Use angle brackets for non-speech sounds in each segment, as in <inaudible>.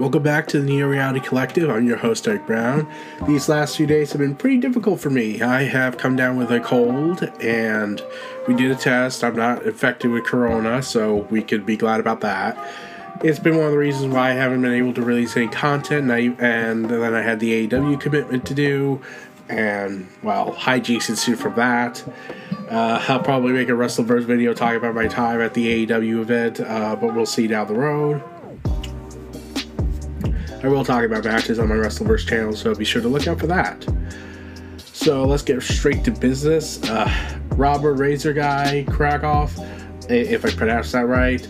Welcome back to the Neo Reality Collective. I'm your host, Eric Brown. These last few days have been pretty difficult for me. I have come down with a cold, and we did a test. I'm not infected with corona, so we could be glad about that. It's been one of the reasons why I haven't been able to release any content, and, I, and then I had the AEW commitment to do, and well, hijinks ensued from that. Uh, I'll probably make a Wrestleverse video talking about my time at the AEW event, uh, but we'll see down the road. I will talk about matches on my Wrestleverse channel, so be sure to look out for that. So let's get straight to business. Uh, Robert Razer Guy Krakoff, if I pronounce that right,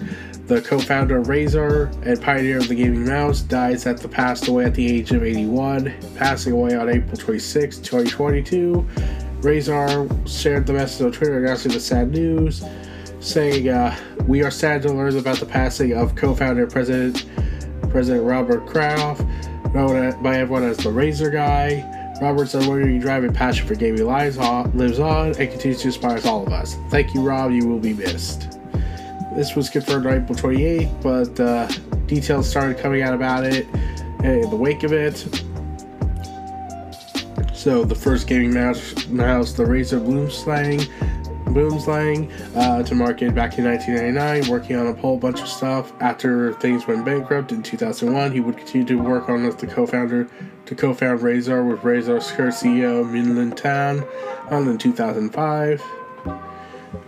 the co-founder of Razer and pioneer of the gaming mouse, dies at the passed away at the age of 81, passing away on April 26, 2022. Razer shared the message on Twitter announcing the sad news, saying, uh, "We are sad to learn about the passing of co-founder and president." President Robert Kraft, known by everyone as the Razer Guy. Robert's unwavering drive and passion for gaming lives on, lives on and continues to inspire all of us. Thank you, Rob. You will be missed. This was confirmed on April 28th, but uh, details started coming out about it in the wake of it. So the first gaming mouse, mouse the Razer Boomslang, Boomslang uh, to market back in 1999, working on a whole bunch of stuff. After things went bankrupt in 2001, he would continue to work on with the co-founder to co-found Razer with Razer's current CEO Min-Liang Tan in 2005.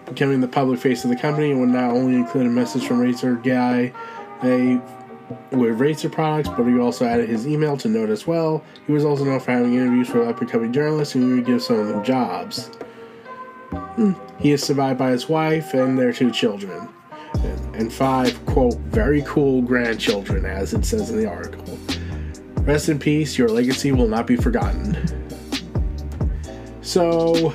Becoming the public face of the company would not only include a message from Razer Guy, they with Razer products, but he also added his email to note as well. He was also known for having interviews with up and coming journalists, and he would give some of them jobs. He is survived by his wife and their two children, and five, quote, very cool grandchildren, as it says in the article. Rest in peace, your legacy will not be forgotten. So,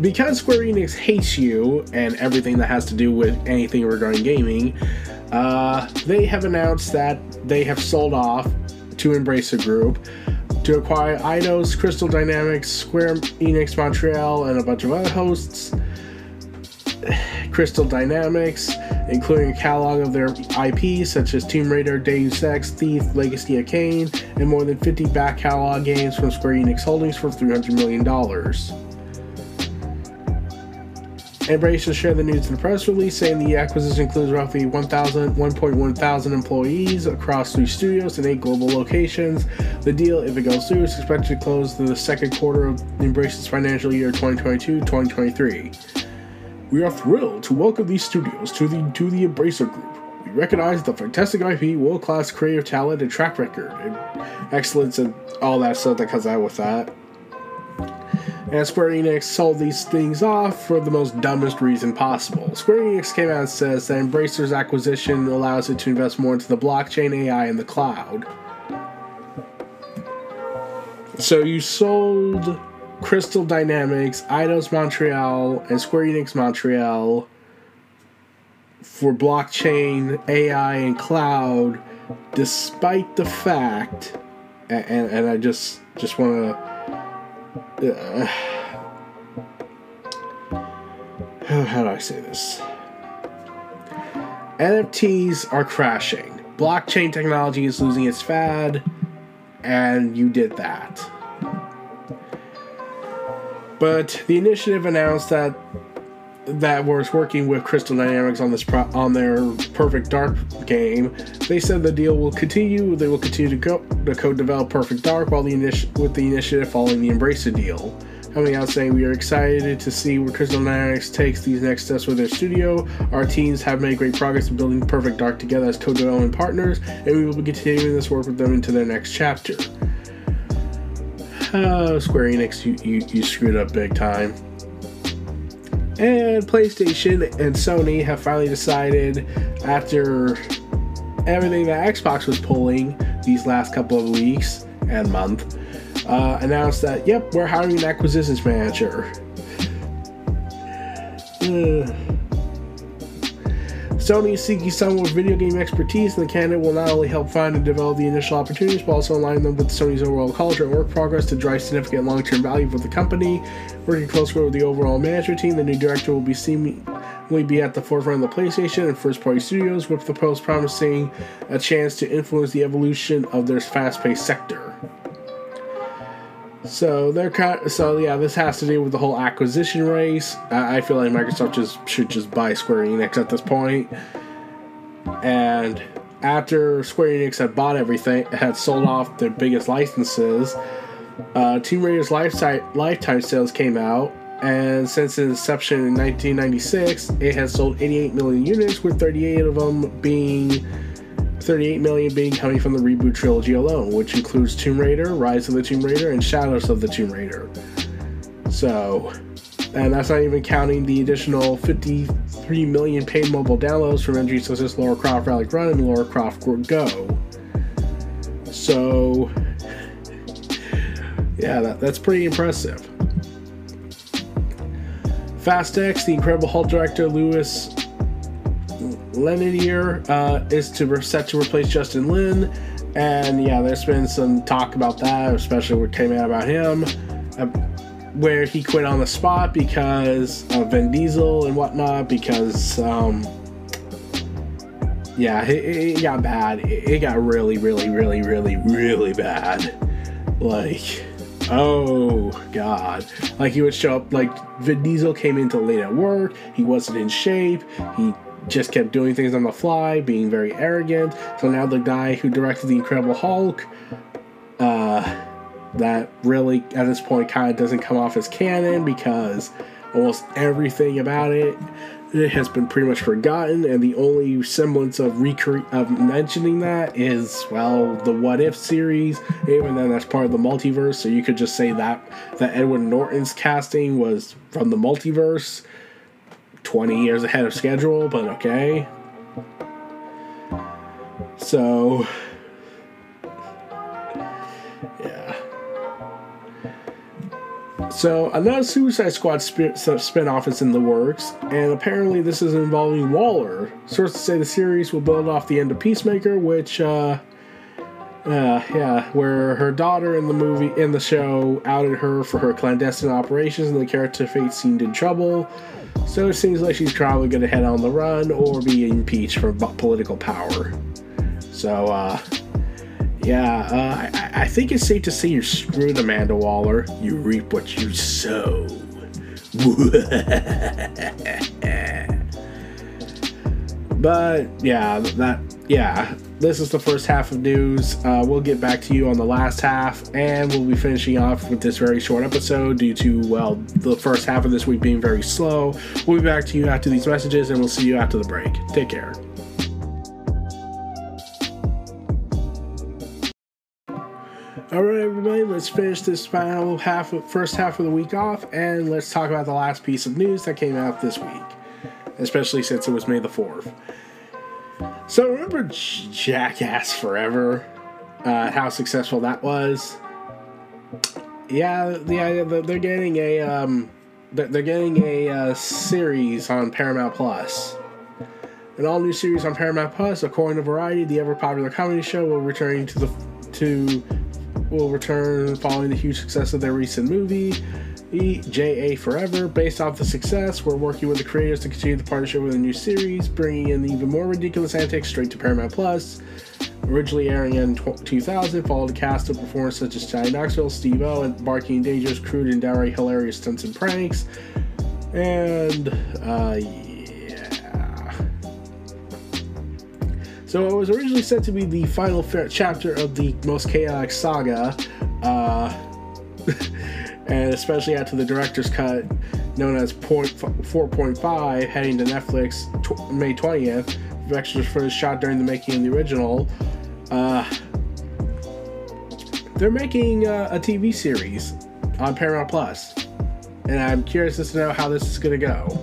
because Square Enix hates you and everything that has to do with anything regarding gaming, uh, they have announced that they have sold off to Embracer Group to acquire Eidos, Crystal Dynamics, Square Enix Montreal, and a bunch of other hosts. Crystal Dynamics, including a catalog of their IPs such as Tomb Raider, Deus Ex, Thief, Legacy of Kain, and more than 50 back catalog games from Square Enix Holdings for $300 million. Embracer shared the news in a press release, saying the acquisition includes roughly 1,000, 1.1 thousand employees across three studios and eight global locations. The deal, if it goes through, is expected to close in the second quarter of Embracer's financial year 2022-2023. We are thrilled to welcome these studios to the to the Embracer Group. We recognize the fantastic IP, world-class creative talent, and track record, and excellence, and all that stuff that comes out with that. And Square Enix sold these things off for the most dumbest reason possible. Square Enix came out and says that Embracer's acquisition allows it to invest more into the blockchain, AI, and the cloud. So you sold Crystal Dynamics, Eidos Montreal, and Square Enix Montreal for blockchain, AI, and cloud, despite the fact, and, and, and I just just want to uh, <sighs> how do I say this? NFTs are crashing. blockchain technology is losing its fad, and you did that. But the initiative announced that that was working with Crystal Dynamics on this pro- on their Perfect Dark game. They said the deal will continue. They will continue to co- to co-develop Perfect Dark while the initi- with the initiative following the Embracer deal. Coming out saying we are excited to see where Crystal Dynamics takes these next steps with their studio. Our teams have made great progress in building Perfect Dark together as co-development partners, and we will be continuing this work with them into their next chapter. Uh, <sighs> Square Enix, you, you, you screwed up big time. And PlayStation and Sony have finally decided, after everything that Xbox was pulling these last couple of weeks and month, uh, announced that, yep, we're hiring an acquisitions manager. Uh, Sony is seeking someone with video game expertise, and the candidate will not only help find and develop the initial opportunities, but also align them with Sony's overall culture and work progress to drive significant long term value for the company. Working closely with the overall management team, the new director will be seemingly be at the forefront of the PlayStation and first party studios, with the post promising a chance to influence the evolution of their fast paced sector. So they're kind. Of, so yeah, this has to do with the whole acquisition race. I, I feel like Microsoft just should just buy Square Enix at this point. And after Square Enix had bought everything, had sold off their biggest licenses, uh, Tomb Raider's lifetime lifetime sales came out, and since its inception in 1996, it has sold 88 million units, with 38 of them being 38 million being coming from the reboot trilogy alone, which includes Tomb Raider, Rise of the Tomb Raider, and Shadows of the Tomb Raider. So, and that's not even counting the additional 53 million paid mobile downloads from entries such as Lara Croft Relic Run and Lara Croft Go. So, yeah, that, that's pretty impressive. Fast X, the Incredible Hulk director Louis Leterrier uh, is to set to replace Justin Lin, and yeah, there's been some talk about that, especially what came out about him, uh, where he quit on the spot because of Vin Diesel and whatnot. Because um, yeah, it, it got bad. It, it got really, really, really, really, really bad. Like. Oh God! Like he would show up. Like Vin Diesel came in into late at work. He wasn't in shape. He just kept doing things on the fly, being very arrogant. So now the guy who directed the Incredible Hulk, uh, that really at this point kind of doesn't come off as canon because almost everything about it it has been pretty much forgotten, and the only semblance of recre- of mentioning that is well the What If series. Even then, that's part of the multiverse, so you could just say that that Edward Norton's casting was from the multiverse. 20 years ahead of schedule, but okay. So, yeah. So, another Suicide Squad spin- spin-off is in the works, and apparently this is involving Waller. Sources say the series will build off the end of Peacemaker, which, uh, uh, yeah, where her daughter in the movie, in the show, outed her for her clandestine operations, and the character Fate seemed in trouble. So it seems like she's probably going to head on the run or be impeached for political power. So, uh, yeah, uh, I, I, think it's safe to say you're screwed, Amanda Waller. You reap what you sow. <laughs> but yeah, that yeah, this is the first half of news. Uh, we'll get back to you on the last half, and we'll be finishing off with this very short episode due to, well, the first half of this week being very slow. We'll be back to you after these messages, and we'll see you after the break. Take care. All right, everybody, let's finish this final half of first half of the week off, and let's talk about the last piece of news that came out this week, especially since it was May the 4th. So remember Jackass Forever? Uh, how successful that was. Yeah, yeah, they're getting a um, they're getting a uh, series on Paramount Plus. An all new series on Paramount Plus, according to Variety, the ever popular comedy show will return to the to will return following the huge success of their recent movie. EJA Forever. Based off the success, we're working with the creators to continue the partnership with a new series, bringing in even more ridiculous antics straight to Paramount Plus. Originally airing in 2000, followed a cast of performers such as Johnny Knoxville, Steve O, embarking in dangerous, crude, and downright hilarious stunts and pranks. And, uh, yeah. So it was originally said to be the final chapter of the most chaotic saga, uh, <laughs> and especially after the director's cut, known as 4.5, heading to Netflix May 20th, with extras footage shot during the making of the original. Uh, they're making uh, a TV series on Paramount Plus, and I'm curious as to know how this is going to go.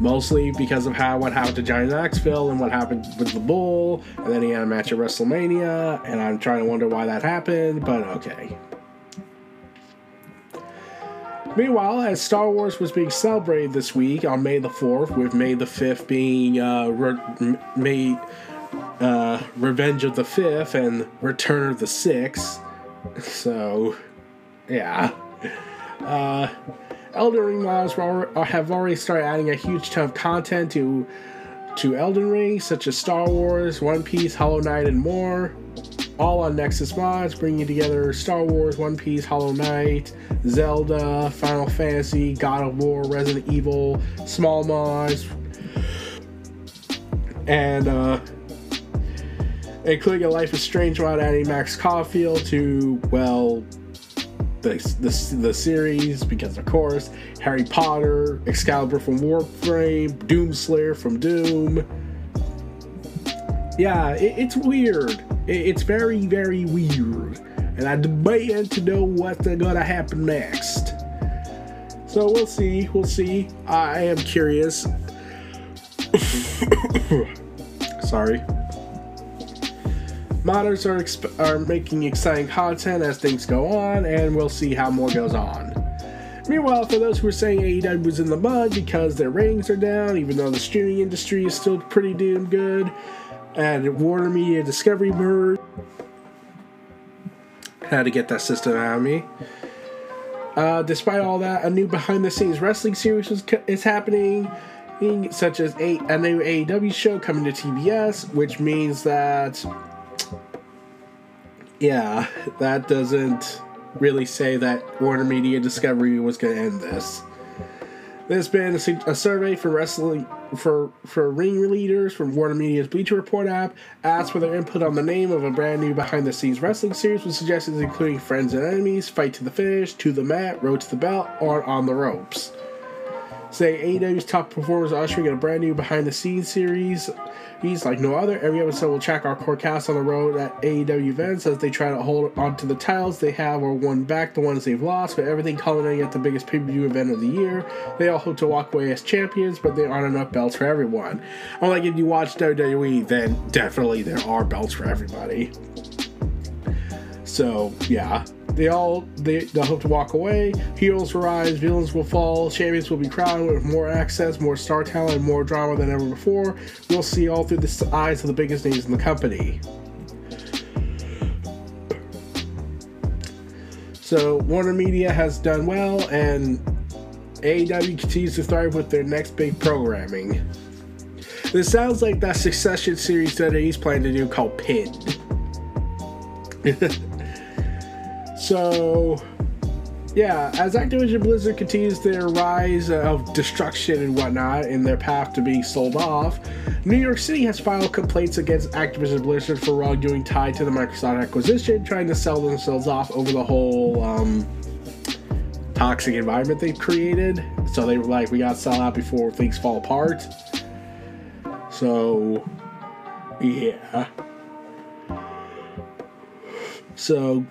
Mostly because of how what happened to Johnny Knoxville and what happened with the Bull, and then he had a match at WrestleMania, and I'm trying to wonder why that happened. But okay. Meanwhile, as Star Wars was being celebrated this week on May the 4th, with May the 5th being uh, re- May uh, Revenge of the Fifth and Return of the Sixth. So, yeah. Uh, Elden Ring have already started adding a huge ton of content to to Elden Ring, such as Star Wars, One Piece, Hollow Knight, and more. All on Nexus Mods, bringing together Star Wars, One Piece, Hollow Knight, Zelda, Final Fantasy, God of War, Resident Evil, small mods, and uh, including a Life is Strange mod adding Max Caulfield to, well, the, the, the series, because of course, Harry Potter, Excalibur from Warframe, Doomslayer from Doom. Yeah, it, it's weird it's very, very weird. And I demand to know what's gonna happen next. So we'll see. We'll see. I am curious. <coughs> Sorry. Modders are, exp- are making exciting content as things go on, and we'll see how more goes on. Meanwhile, for those who are saying AEW was in the mud because their ratings are down, even though the streaming industry is still pretty damn good, and Warner Media Discovery merge. Had to get that system out of me. Uh, despite all that, a new behind-the-scenes wrestling series is, is happening, such as a, a new AEW show coming to TBS, which means that, yeah, that doesn't really say that Warner Media Discovery was going to end this. There's been a, a, survey for wrestling for for ring leaders from Warner Media's Bleacher Report app asked for their input on the name of a brand new behind the scenes wrestling series with suggestions including Friends and Enemies, Fight to the Finish, To the Mat, Road to the Belt, or On the Ropes. Say AEW's top performers are ushering in a brand new behind the scenes series He's like no other. Every episode will track our core cast on the road at AEW events as they try to hold onto the titles they have or won back the ones they've lost, but everything culminating at the biggest pay per view event of the year. They all hope to walk away as champions, but there aren't enough belts for everyone. Unlike if you watch WWE, then definitely there are belts for everybody. So, yeah. They all they, they hope to walk away. Heroes will rise, villains will fall, champions will be crowned with more access, more star talent, more drama than ever before. We'll see all through the eyes of the biggest names in the company. So Warner Media has done well, and AEW continues to thrive with their next big programming. This sounds like that Succession series that he's planning to do called Pinned. <laughs> So, yeah, as Activision Blizzard continues their rise of destruction and whatnot in their path to being sold off, New York City has filed complaints against Activision Blizzard for wrongdoing tied to the Microsoft acquisition, trying to sell themselves off over the whole um, toxic environment they've created. So they were like, we got to sell out before things fall apart. So, yeah. So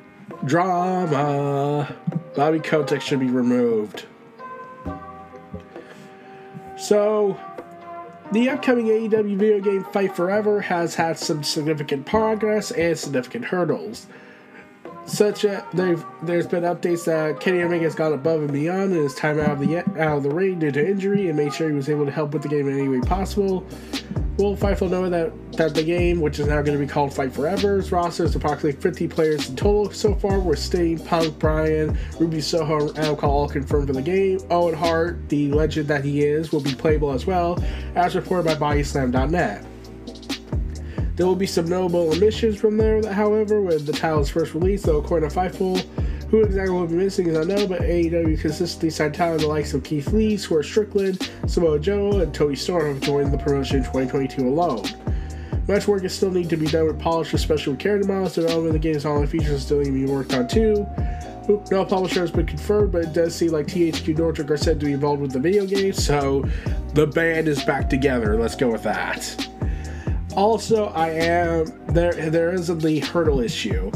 Drama. Bobby Kotick should be removed. So, the upcoming AEW video game Fight Forever has had some significant progress and significant hurdles. Such a there's been updates that Kenny Omega has gone above and beyond in his time out of the out of the ring due to injury and made sure he was able to help with the game in any way possible. Well, Fightful know that, that the game, which is now going to be called Fight Forever's roster is approximately 50 players in total so far, with Sting, Punk, Bryan, Ruby Soho, and Cole all confirmed for the game. Owen Hart, the legend that he is, will be playable as well, as reported by BodySlam.net. There will be some notable omissions from there, however, when the title is first released, though according to Fightful, who exactly will be missing is unknown, but AEW consistently signed talent the likes of Keith Lee, Swerve Strickland, Samoa Joe, and Toni Storm have joined the promotion in 2022 alone. Much work is still need to be done with polish, especially with character models. Development of the game's online features still need to be worked on too. No publisher has been confirmed, but it does seem like THQ Nordic are said to be involved with the video game, so the band is back together. Let's go with that. Also, I am there. There is the hurdle issue.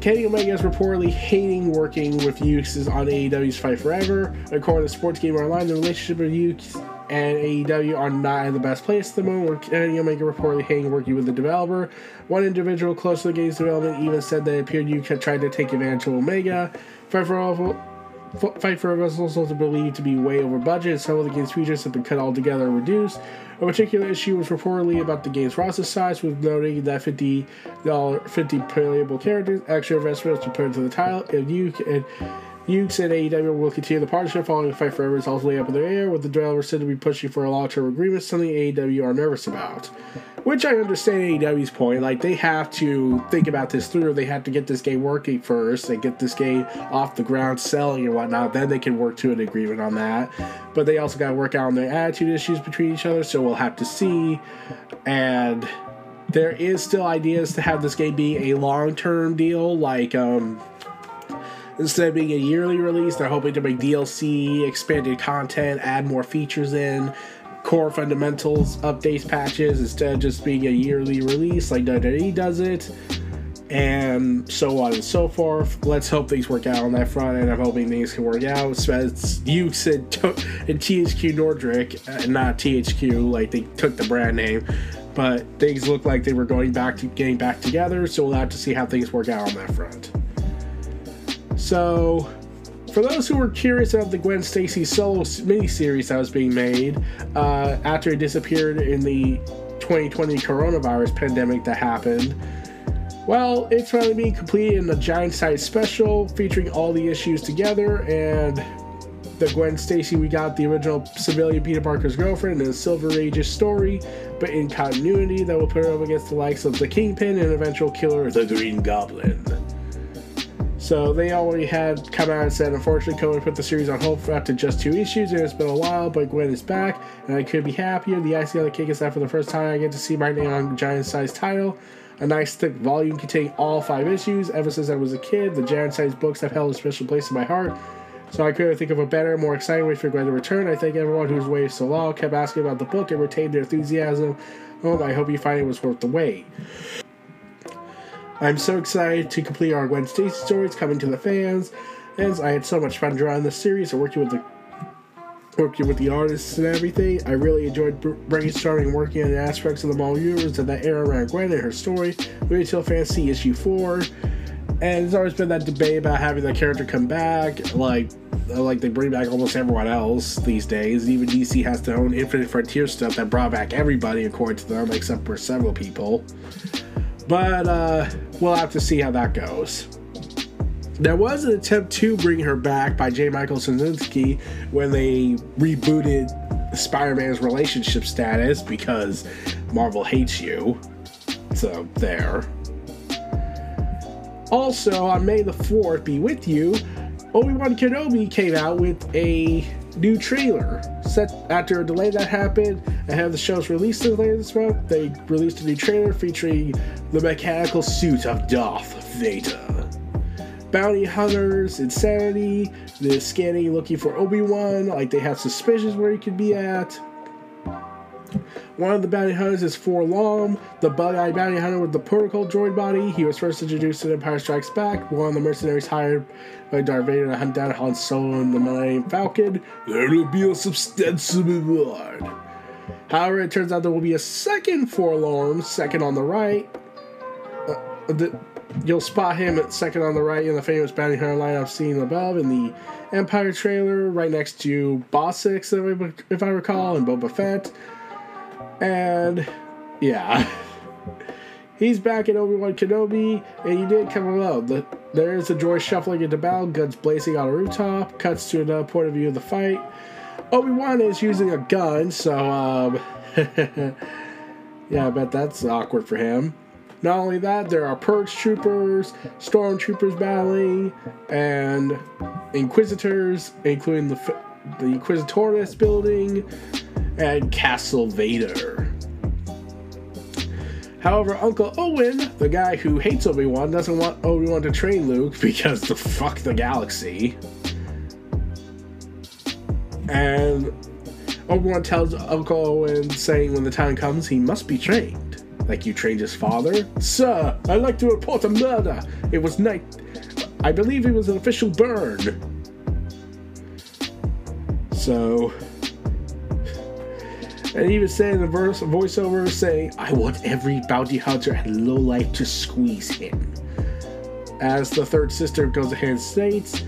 Kenny Omega is reportedly hating working with Yuke's on AEW's Fight Forever. According to Sports Gamer Online, the relationship with Yuke's and AEW are not in the best place at the moment, with Kenny Omega reportedly hating working with the developer. One individual close to the game's development even said that it appeared Yuke had tried to take advantage of Omega. Fight Forever Fight Forever is also believed to be way over budget. Some of the game's features have been cut altogether or reduced. A particular issue was reportedly about the game's roster size, with noting that $50, 50 playable characters, extra investments to put into the title, and you and Yuke's and AEW will continue the partnership following the Fight Forever is ultimately up in the air, with the developer said to be pushing for a long-term agreement, something AEW are nervous about. Which I understand AEW's point. Like, they have to think about this through. They have to get this game working first and get this game off the ground, selling and whatnot. Then they can work to an agreement on that. But they also got to work out on their attitude issues between each other, so we'll have to see. And there is still ideas to have this game be a long-term deal, like, um, Instead of being a yearly release, they're hoping to make DLC, expanded content, add more features in, core fundamentals, updates, patches, instead of just being a yearly release like WWE does it, and so on and so forth. Let's hope things work out on that front, and I'm hoping things can work out. As you said, <laughs> in THQ Nordic, uh, not THQ, like they took the brand name, but things look like they were going back to getting back together, so we'll have to see how things work out on that front. So, for those who were curious about the Gwen Stacy solo miniseries that was being made uh, after it disappeared in the 2020 coronavirus pandemic that happened, well, it's finally being completed in a giant size special featuring all the issues together and the Gwen Stacy we got the original civilian Peter Parker's girlfriend and Silver Ages story, but in continuity that will put her up against the likes of the Kingpin and eventual killer, the Green Goblin. So they already had come out and said, unfortunately, COVID put the series on hold after just two issues, and it's been a while, but Gwen is back, and I could be happier. The icing on the cake is that for the first time I get to see my name on giant sized title. A nice thick volume containing all five issues. Ever since I was a kid, the giant sized books have held a special place in my heart. So I couldn't think of a better, more exciting way for Gwen to return. I thank everyone who's waited so long, kept asking about the book, and retained their enthusiasm. Oh, I hope you find it was worth the wait. I'm so excited to complete our Gwen Stacy stories coming to the fans, as I had so much fun drawing this series and working with the working with the artists and everything. I really enjoyed brainstorming and working on the aspects of the Marvel universe of that era around Gwen and her story. Wait until Fantasy issue four, and there's always been that debate about having the character come back, like like they bring back almost everyone else these days. Even DC has their own Infinite Frontier stuff that brought back everybody according to them, except for several people. But uh, we'll have to see how that goes. There was an attempt to bring her back by J. Michael Straczynski when they rebooted Spider Man's relationship status because Marvel hates you. So, there. Also, on May the 4th, be with you, Obi Wan Kenobi came out with a new trailer. Set after a delay that happened ahead of the show's release later this month, they released a new trailer featuring the mechanical suit of Darth Vader. Bounty hunters, insanity, the scanning looking for Obi Wan, like they have suspicions where he could be at. One of the bounty hunters is 4-LOM, the bug-eyed bounty hunter with the protocol droid body. He was first introduced in Empire Strikes Back, one of the mercenaries hired by Darth Vader to hunt down Han Solo and the Millennium Falcon. There will be a substantial reward. However, it turns out there will be a second 4-LOM, second on the right. Uh, the, you'll spot him at second on the right in the famous bounty hunter lineup seen above in the Empire trailer, right next to Bossk, if I recall, and Boba Fett. And yeah. He's back in Obi Wan Kenobi, and he didn't come alone. The, there is a droid shuffling into battle, guns blazing on a rooftop. Cuts to another point of view of the fight. Obi Wan is using a gun, so um, <laughs> yeah, I bet that's awkward for him. Not only that, there are Purge troopers, stormtroopers battling, and Inquisitors, including the the Inquisitorius building and Castle Vader. However, Uncle Owen, the guy who hates Obi Wan, doesn't want Obi Wan to train Luke <laughs> because the fuck the galaxy. And Obi Wan tells Uncle Owen, saying when the time comes, he must be trained. Like you trained his father? Sir, I'd like to report a murder. It was night. I believe it was an official burn. So. And even saying the verse voiceover saying, I want every bounty hunter and lowlife to squeeze him. As the third sister goes ahead and states,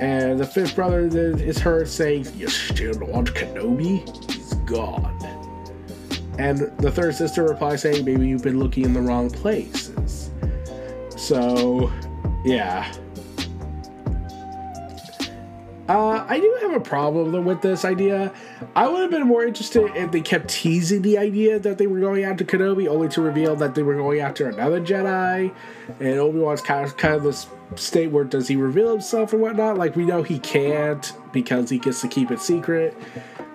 and the fifth brother is heard saying, You still want Kenobi? He's gone. And the third sister replies saying, Maybe you've been looking in the wrong places. So, yeah. Uh, I do have a problem with this idea. I would have been more interested if they kept teasing the idea that they were going after Kenobi, only to reveal that they were going after another Jedi. And Obi Wan's kind of kind of this state where does he reveal himself and whatnot? Like we know he can't because he gets to keep it secret.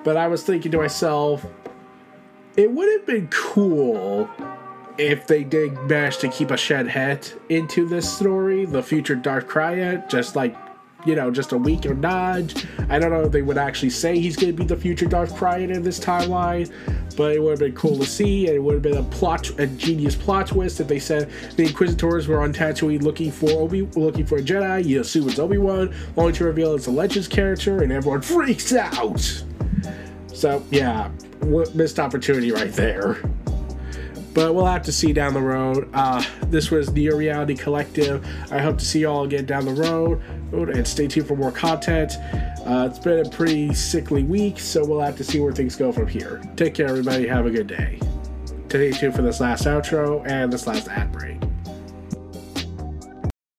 But I was thinking to myself, it would have been cool if they did manage to keep A'Sharad Hett into this story, the future Darth Krayt, just like you know, just a week or nudge. I don't know if they would actually say he's going to be the future Darth Krayt in this timeline, but it would have been cool to see, and it would have been a plot, a genius plot twist if they said the Inquisitors were on Tatooine looking for Obi, looking for a Jedi. You assume it's Obi Wan, only to reveal it's a Legends character, and everyone freaks out. So yeah, missed opportunity right there but we'll have to see down the road. Uh, this was Neo Reality Collective. I hope to see you all again down the road, and stay tuned for more content. Uh, it's been a pretty sickly week, so we'll have to see where things go from here. Take care, everybody. Have a good day. Stay tuned for this last outro and this last ad break.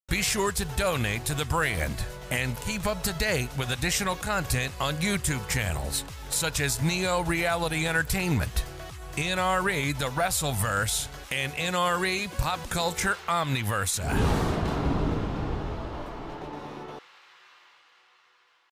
Be sure to donate to the brand and keep up to date with additional content on YouTube channels such as Neo Reality Entertainment NRE The Wrestleverse, and NRE Pop Culture Omniversa.